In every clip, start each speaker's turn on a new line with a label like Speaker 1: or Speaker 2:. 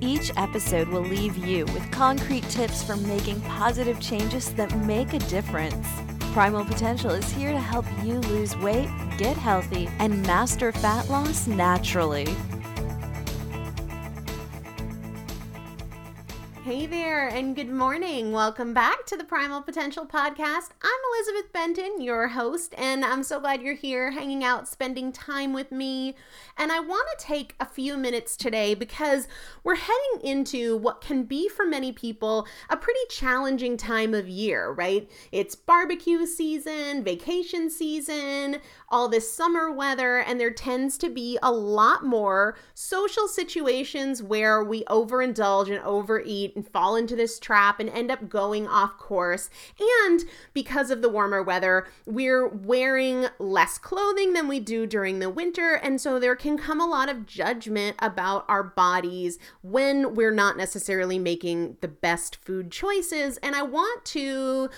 Speaker 1: each episode will leave you with concrete tips for making positive changes that make a difference. Primal Potential is here to help you lose weight, get healthy, and master fat loss naturally.
Speaker 2: Hey there, and good morning. Welcome back to the Primal Potential Podcast. I'm Elizabeth Benton, your host, and I'm so glad you're here hanging out, spending time with me. And I want to take a few minutes today because we're heading into what can be for many people a pretty challenging time of year, right? It's barbecue season, vacation season, all this summer weather, and there tends to be a lot more social situations where we overindulge and overeat and fall into this trap and end up going off course. And because of the warmer weather, we're wearing less clothing than we do during the winter. And so there can come a lot of judgment about our bodies when we're not necessarily making the best food choices. And I want to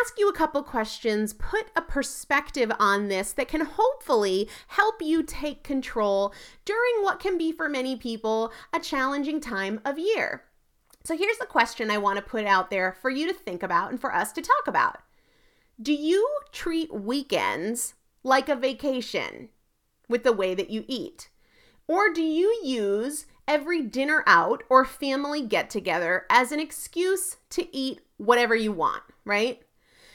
Speaker 2: ask you a couple questions, put a perspective on this that can hopefully help you take control during what can be for many people a challenging time of year. So here's the question I want to put out there for you to think about and for us to talk about. Do you treat weekends like a vacation with the way that you eat? Or do you use every dinner out or family get together as an excuse to eat whatever you want, right?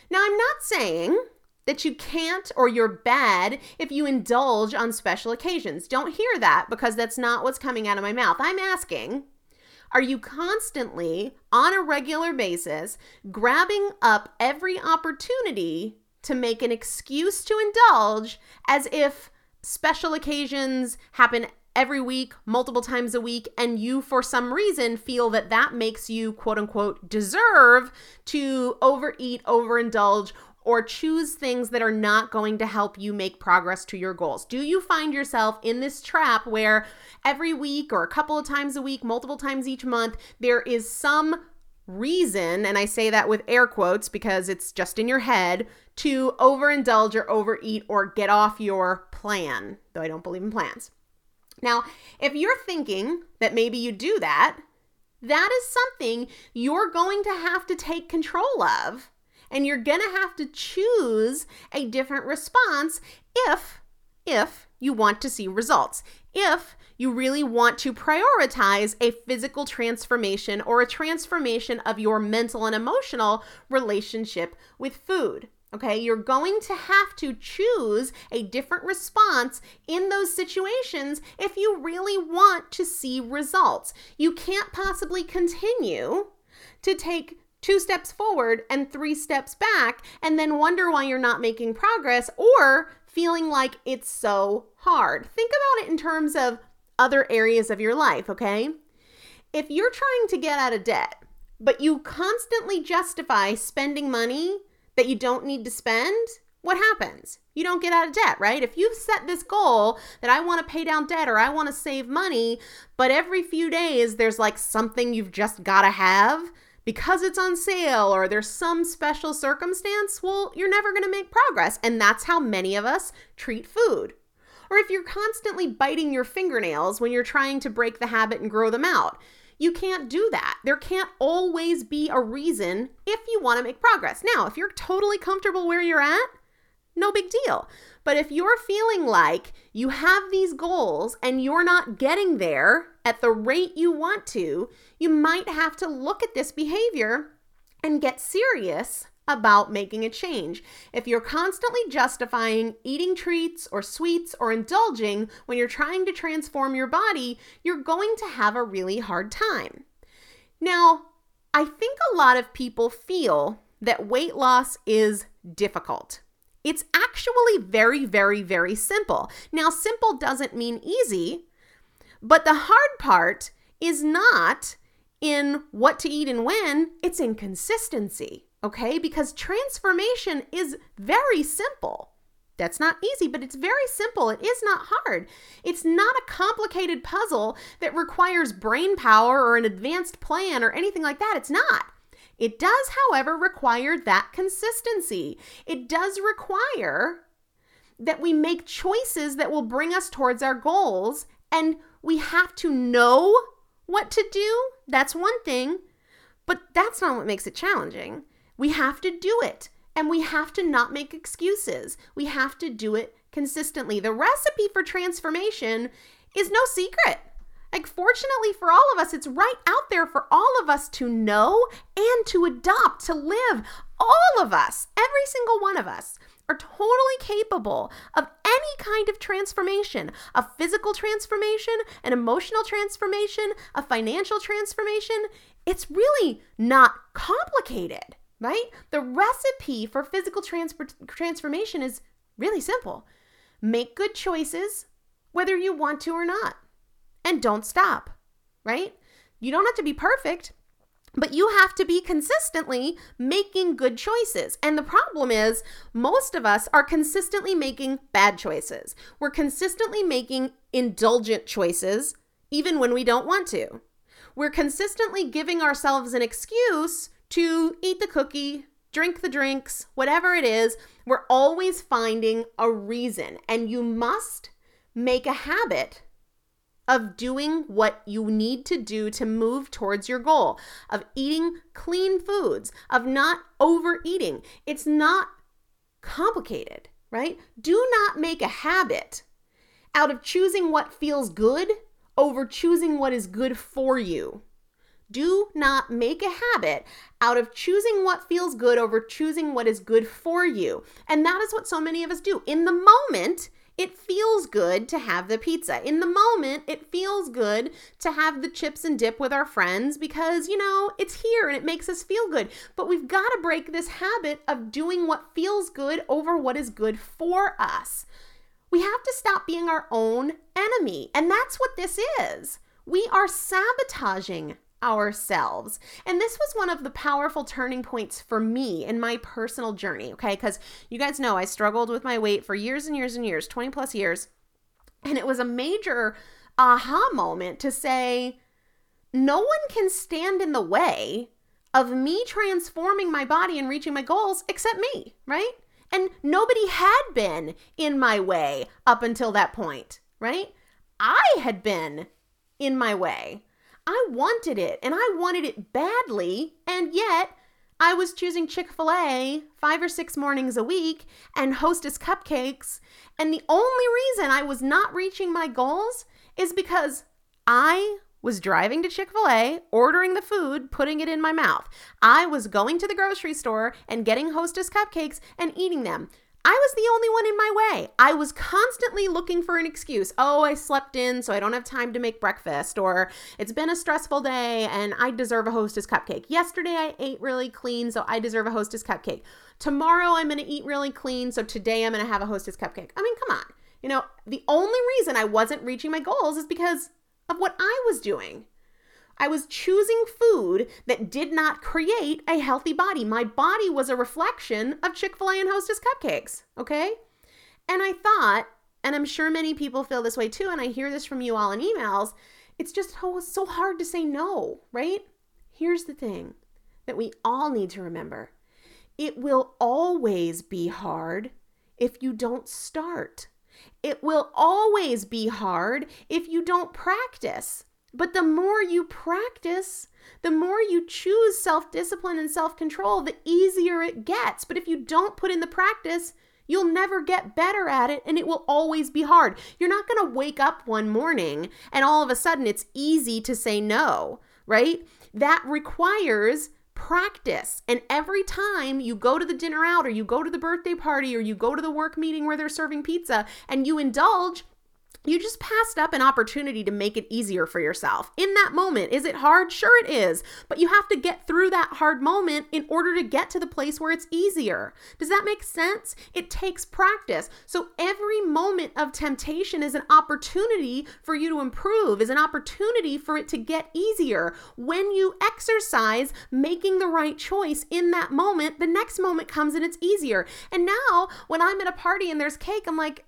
Speaker 2: Now, I'm not saying that you can't or you're bad if you indulge on special occasions. Don't hear that because that's not what's coming out of my mouth. I'm asking, are you constantly, on a regular basis, grabbing up every opportunity to make an excuse to indulge as if special occasions happen every week, multiple times a week, and you, for some reason, feel that that makes you, quote unquote, deserve to overeat, overindulge, or choose things that are not going to help you make progress to your goals? Do you find yourself in this trap where every week or a couple of times a week, multiple times each month, there is some reason, and I say that with air quotes because it's just in your head, to overindulge or overeat or get off your plan, though I don't believe in plans. Now, if you're thinking that maybe you do that, that is something you're going to have to take control of and you're going to have to choose a different response if if you want to see results. If you really want to prioritize a physical transformation or a transformation of your mental and emotional relationship with food. Okay, you're going to have to choose a different response in those situations if you really want to see results. You can't possibly continue to take two steps forward and three steps back and then wonder why you're not making progress or feeling like it's so hard. Think about it in terms of other areas of your life, okay? If you're trying to get out of debt, but you constantly justify spending money that you don't need to spend, what happens? You don't get out of debt, right? If you've set this goal that I want to pay down debt or I want to save money, but every few days there's like something you've just got to have, because it's on sale or there's some special circumstance, well, you're never going to make progress. And that's how many of us treat food. Or if you're constantly biting your fingernails when you're trying to break the habit and grow them out, you can't do that. There can't always be a reason if you want to make progress. Now, if you're totally comfortable where you're at, no big deal. But if you're feeling like you have these goals and you're not getting there at the rate you want to, you might have to look at this behavior and get serious about making a change. If you're constantly justifying eating treats or sweets or indulging when you're trying to transform your body, you're going to have a really hard time. Now, I think a lot of people feel that weight loss is difficult. It's actually very, very, very simple. Now, simple doesn't mean easy, but the hard part is not in what to eat and when, it's in consistency, okay? Because transformation is very simple. That's not easy, but it's very simple. It is not hard. It's not a complicated puzzle that requires brain power or an advanced plan or anything like that. It's not. It does, however, require that consistency. It does require that we make choices that will bring us towards our goals, and we have to know what to do. That's one thing, but that's not what makes it challenging. We have to do it. And we have to not make excuses. We have to do it consistently. The recipe for transformation is no secret. Like, fortunately for all of us, it's right out there for all of us to know and to adopt, to live. All of us, every single one of us, are totally capable of any kind of transformation a physical transformation, an emotional transformation, a financial transformation. It's really not complicated, right? The recipe for physical transformation is really simple make good choices, whether you want to or not, and don't stop, right? You don't have to be perfect, but you have to be consistently making good choices. And the problem is, most of us are consistently making bad choices. We're consistently making indulgent choices, even when we don't want to. We're consistently giving ourselves an excuse to eat the cookie, drink the drinks, whatever it is. We're always finding a reason. And you must make a habit of doing what you need to do to move towards your goal, of eating clean foods, of not overeating. It's not complicated, right? Do not make a habit out of choosing what feels good over choosing what is good for you. Do not make a habit out of choosing what feels good over choosing what is good for you. And that is what so many of us do. In the moment, it feels good to have the pizza. In the moment, it feels good to have the chips and dip with our friends because, you know, it's here and it makes us feel good. But we've got to break this habit of doing what feels good over what is good for us. We have to stop being our own enemy. And that's what this is. We are sabotaging ourselves. And this was one of the powerful turning points for me in my personal journey, okay? Because you guys know I struggled with my weight for years and years and years, 20 plus years. And it was a major aha moment to say, no one can stand in the way of me transforming my body and reaching my goals except me, right? And nobody had been in my way up until that point, right? I had been in my way. I wanted it and I wanted it badly, and yet I was choosing Chick fil A five or six mornings a week and hostess cupcakes. And the only reason I was not reaching my goals is because I was driving to Chick fil A, ordering the food, putting it in my mouth. I was going to the grocery store and getting hostess cupcakes and eating them. I was the only one in my way. I was constantly looking for an excuse. Oh, I slept in, so I don't have time to make breakfast, or it's been a stressful day and I deserve a hostess cupcake. Yesterday I ate really clean, so I deserve a hostess cupcake. Tomorrow I'm going to eat really clean, so today I'm going to have a hostess cupcake. I mean, come on. You know, the only reason I wasn't reaching my goals is because of what I was doing. I was choosing food that did not create a healthy body. My body was a reflection of Chick fil A and Hostess cupcakes, okay? And I thought, and I'm sure many people feel this way too, and I hear this from you all in emails, it's just so hard to say no, right? Here's the thing that we all need to remember it will always be hard if you don't start. It will always be hard if you don't practice. But the more you practice, the more you choose self discipline and self control, the easier it gets. But if you don't put in the practice, you'll never get better at it and it will always be hard. You're not going to wake up one morning and all of a sudden it's easy to say no, right? That requires practice. And every time you go to the dinner out or you go to the birthday party or you go to the work meeting where they're serving pizza and you indulge, you just passed up an opportunity to make it easier for yourself. In that moment, is it hard? Sure, it is. But you have to get through that hard moment in order to get to the place where it's easier. Does that make sense? It takes practice. So every moment of temptation is an opportunity for you to improve, is an opportunity for it to get easier. When you exercise making the right choice in that moment, the next moment comes and it's easier. And now, when I'm at a party and there's cake, I'm like,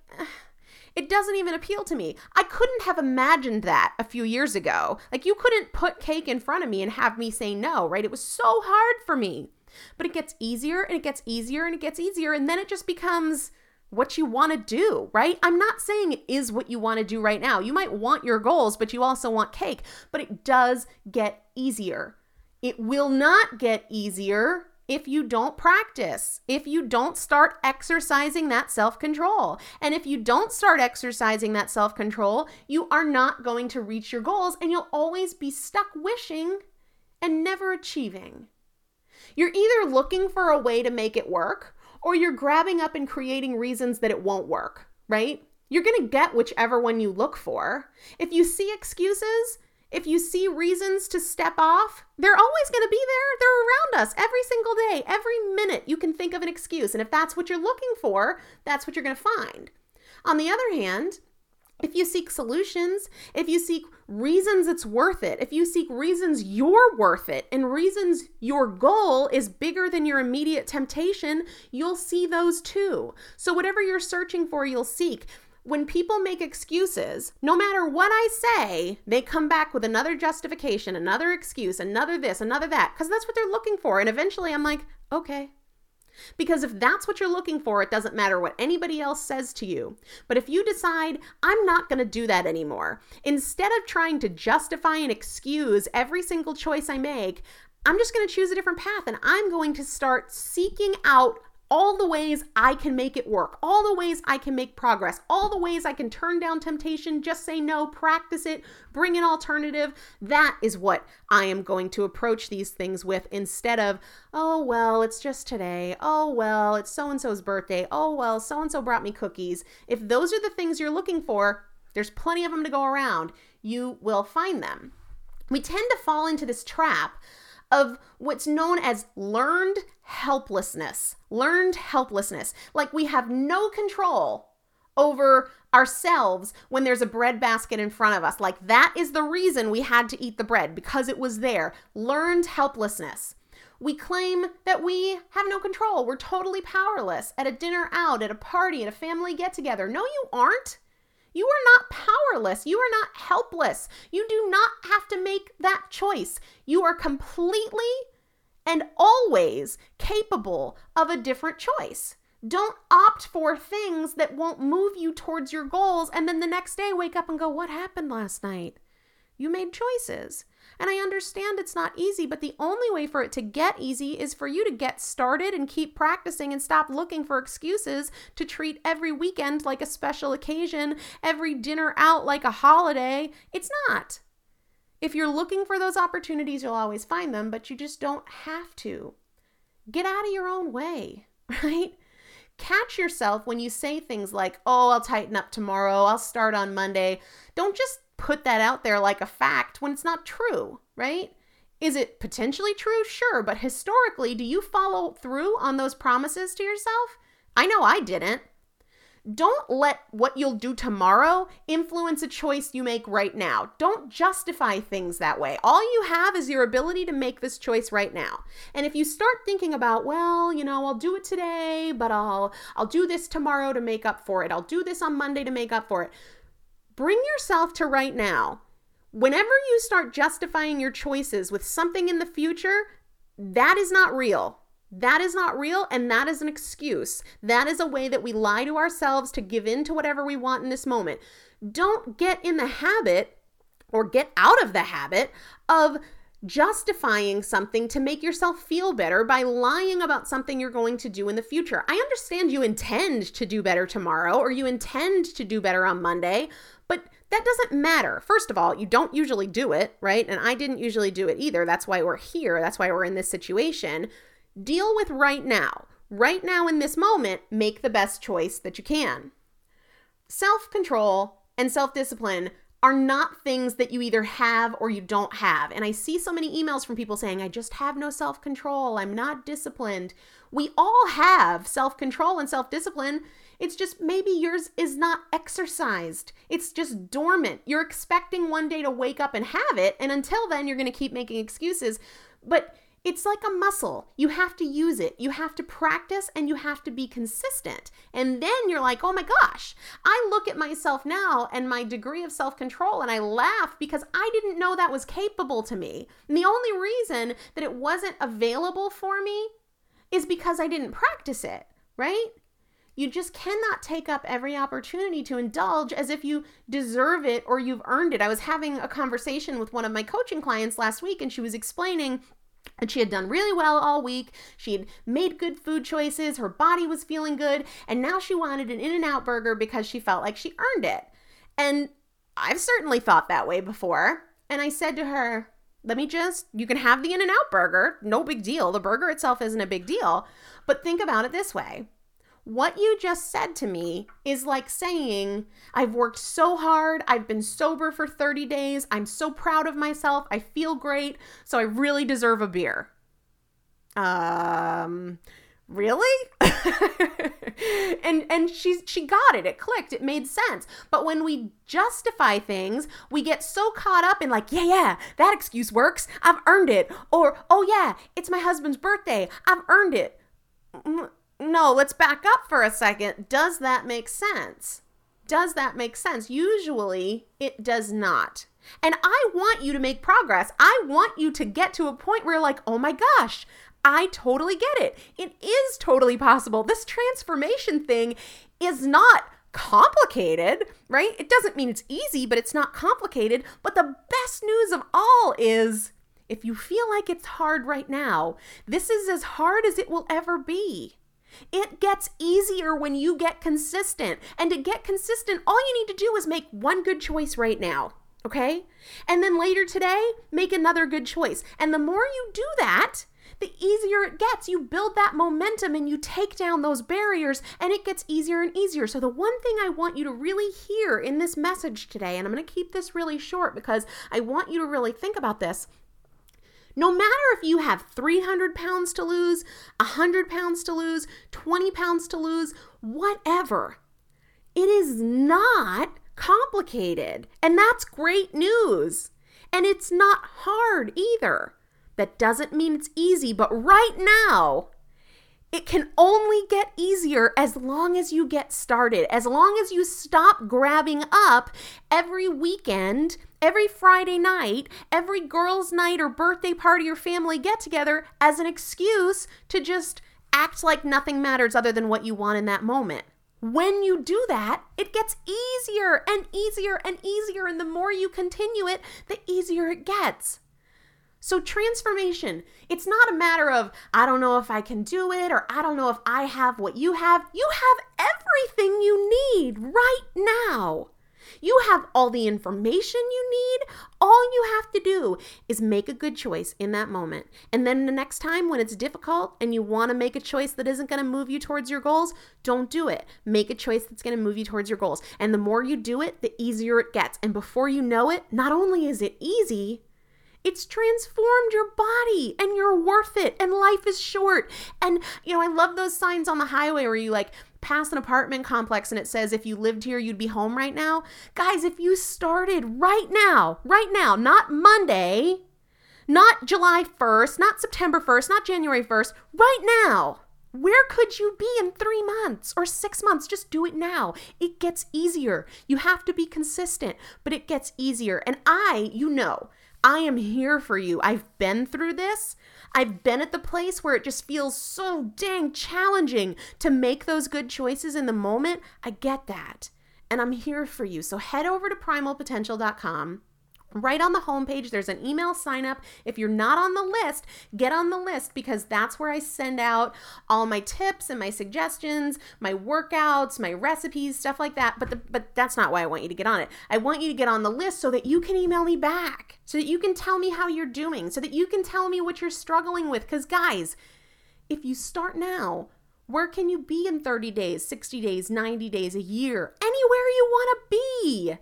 Speaker 2: it doesn't even appeal to me. I couldn't have imagined that a few years ago. Like, you couldn't put cake in front of me and have me say no, right? It was so hard for me. But it gets easier and it gets easier and it gets easier. And then it just becomes what you want to do, right? I'm not saying it is what you want to do right now. You might want your goals, but you also want cake. But it does get easier. It will not get easier if you don't practice, if you don't start exercising that self control. And if you don't start exercising that self control, you are not going to reach your goals and you'll always be stuck wishing and never achieving. You're either looking for a way to make it work or you're grabbing up and creating reasons that it won't work, right? You're going to get whichever one you look for. If you see excuses, if you see reasons to step off, they're always going to be there. They're around us every single day, every minute. You can think of an excuse. And if that's what you're looking for, that's what you're going to find. On the other hand, if you seek solutions, if you seek reasons it's worth it, if you seek reasons you're worth it, and reasons your goal is bigger than your immediate temptation, you'll see those too. So, whatever you're searching for, you'll seek when people make excuses, no matter what I say, they come back with another justification, another excuse, another this, another that, because that's what they're looking for. And eventually I'm like, okay. Because if that's what you're looking for, it doesn't matter what anybody else says to you. But if you decide, I'm not going to do that anymore, instead of trying to justify and excuse every single choice I make, I'm just going to choose a different path and I'm going to start seeking out all the ways I can make it work, all the ways I can make progress, all the ways I can turn down temptation, just say no, practice it, bring an alternative. That is what I am going to approach these things with instead of, oh, well, it's just today. Oh, well, it's so and so's birthday. Oh, well, so and so brought me cookies. If those are the things you're looking for, there's plenty of them to go around. You will find them. We tend to fall into this trap of what's known as learned helplessness. Learned helplessness. Like we have no control over ourselves when there's a bread basket in front of us. Like that is the reason we had to eat the bread because it was there. Learned helplessness. We claim that we have no control. We're totally powerless at a dinner out, at a party, at a family get together. No, you aren't. You are not powerless. You are not helpless. You do not have to make that choice. You are completely and always capable of a different choice. Don't opt for things that won't move you towards your goals and then the next day wake up and go, What happened last night? You made choices. And I understand it's not easy, but the only way for it to get easy is for you to get started and keep practicing and stop looking for excuses to treat every weekend like a special occasion, every dinner out like a holiday. It's not. If you're looking for those opportunities, you'll always find them, but you just don't have to. Get out of your own way, right? Catch yourself when you say things like, oh, I'll tighten up tomorrow, I'll start on Monday. Don't just put that out there like a fact when it's not true, right? Is it potentially true? Sure, but historically, do you follow through on those promises to yourself? I know I didn't. Don't let what you'll do tomorrow influence a choice you make right now. Don't justify things that way. All you have is your ability to make this choice right now. And if you start thinking about, well, you know, I'll do it today, but I'll I'll do this tomorrow to make up for it. I'll do this on Monday to make up for it bring yourself to right now. Whenever you start justifying your choices with something in the future, that is not real. That is not real, and that is an excuse. That is a way that we lie to ourselves to give in to whatever we want in this moment. Don't get in the habit or get out of the habit of justifying something to make yourself feel better by lying about something you're going to do in the future. I understand you intend to do better tomorrow or you intend to do better on Monday, that doesn't matter. First of all, you don't usually do it, right? And I didn't usually do it either. That's why we're here. That's why we're in this situation. Deal with right now. Right now, in this moment, make the best choice that you can. Self control and self discipline are not things that you either have or you don't have. And I see so many emails from people saying, I just have no self control. I'm not disciplined. We all have self control and self discipline. It's just maybe yours is not exercised. It's just dormant. You're expecting one day to wake up and have it. And until then, you're going to keep making excuses. But it's like a muscle. You have to use it. You have to practice and you have to be consistent. And then you're like, oh my gosh, I look at myself now and my degree of self control and I laugh because I didn't know that was capable to me. And the only reason that it wasn't available for me is because I didn't practice it, right? You just cannot take up every opportunity to indulge as if you deserve it or you've earned it. I was having a conversation with one of my coaching clients last week and she was explaining And she had done really well all week. She had made good food choices. Her body was feeling good. And now she wanted an In N Out burger because she felt like she earned it. And I've certainly thought that way before. And I said to her, let me just, you can have the In N Out burger. No big deal. The burger itself isn't a big deal. But think about it this way what you just said to me is like saying, I've worked so hard. I've been sober for 30 days. I'm so proud of myself. I feel great. So I really deserve a beer. Um, really? and and she she got it. It clicked. It made sense. But when we justify things, we get so caught up in like, yeah, yeah, that excuse works. I've earned it. Or, oh yeah, it's my husband's birthday. I've earned it no, let's back up for a second. Does that make sense? Does that make sense? Usually it does not. And I want you to make progress. I want you to get to a point where, like, oh my gosh, I totally get it. It is totally possible. This transformation thing is not complicated, right? It doesn't mean it's easy, but it's not complicated. But the best news of all is if you feel like it's hard right now, this is as hard as it will ever be. It gets easier when you get consistent. And to get consistent, all you need to do is make one good choice right now. Okay? And then later today, make another good choice. And the more you do that, the easier it gets. You build that momentum and you take down those barriers, and it gets easier and easier. So, the one thing I want you to really hear in this message today, and I'm going to keep this really short because I want you to really think about this no matter if you have 300 pounds to lose, 100 pounds to lose, 20 pounds to lose, whatever, it is not complicated. And that's great news. And it's not hard either. That doesn't mean it's easy, but right now, it can only get easier as long as you get started, as long as you stop grabbing up every weekend, every Friday night, every girls' night or birthday party or family get together as an excuse to just act like nothing matters other than what you want in that moment. When you do that, it gets easier and easier and easier. And the more you continue it, the easier it gets. So, transformation, it's not a matter of, I don't know if I can do it or I don't know if I have what you have. You have everything you need right now. You have all the information you need. All you have to do is make a good choice in that moment. And then the next time when it's difficult and you want to make a choice that isn't going to move you towards your goals, don't do it. Make a choice that's going to move you towards your goals. And the more you do it, the easier it gets. And before you know it, not only is it easy, it's transformed your body and you're worth it and life is short. And, you know, I love those signs on the highway where you like pass an apartment complex and it says, if you lived here, you'd be home right now. Guys, if you started right now, right now, not Monday, not July 1st, not September 1st, not January 1st, right now. Where could you be in three months or six months? Just do it now. It gets easier. You have to be consistent, but it gets easier. And I, you know, I am here for you. I've been through this. I've been at the place where it just feels so dang challenging to make those good choices in the moment. I get that. And I'm here for you. So head over to primalpotential.com Right on the homepage, there's an email sign up. If you're not on the list, get on the list because that's where I send out all my tips and my suggestions, my workouts, my recipes, stuff like that. But the, but that's not why I want you to get on it. I want you to get on the list so that you can email me back, so that you can tell me how you're doing, so that you can tell me what you're struggling with. Because guys, if you start now, where can you be in 30 days, 60 days, 90 days, a year? Anywhere you want to be.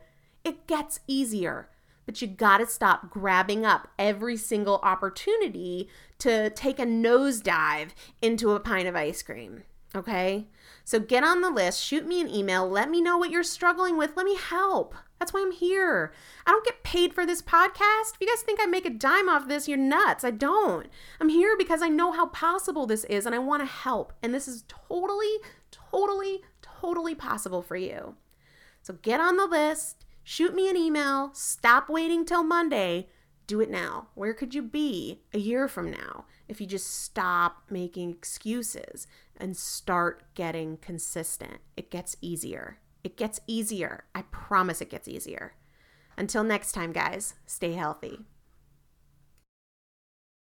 Speaker 2: It gets easier but you got to stop grabbing up every single opportunity to take a nosedive into a pint of ice cream. Okay? So get on the list, shoot me an email, let me know what you're struggling with, let me help. That's why I'm here. I don't get paid for this podcast. If you guys think I make a dime off this, you're nuts. I don't. I'm here because I know how possible this is and I want to help. And this is totally, totally, totally possible for you. So get on the list Shoot me an email. Stop waiting till Monday. Do it now. Where could you be a year from now if you just stop making excuses and start getting consistent? It gets easier. It gets easier. I promise it gets easier. Until next time, guys, stay healthy.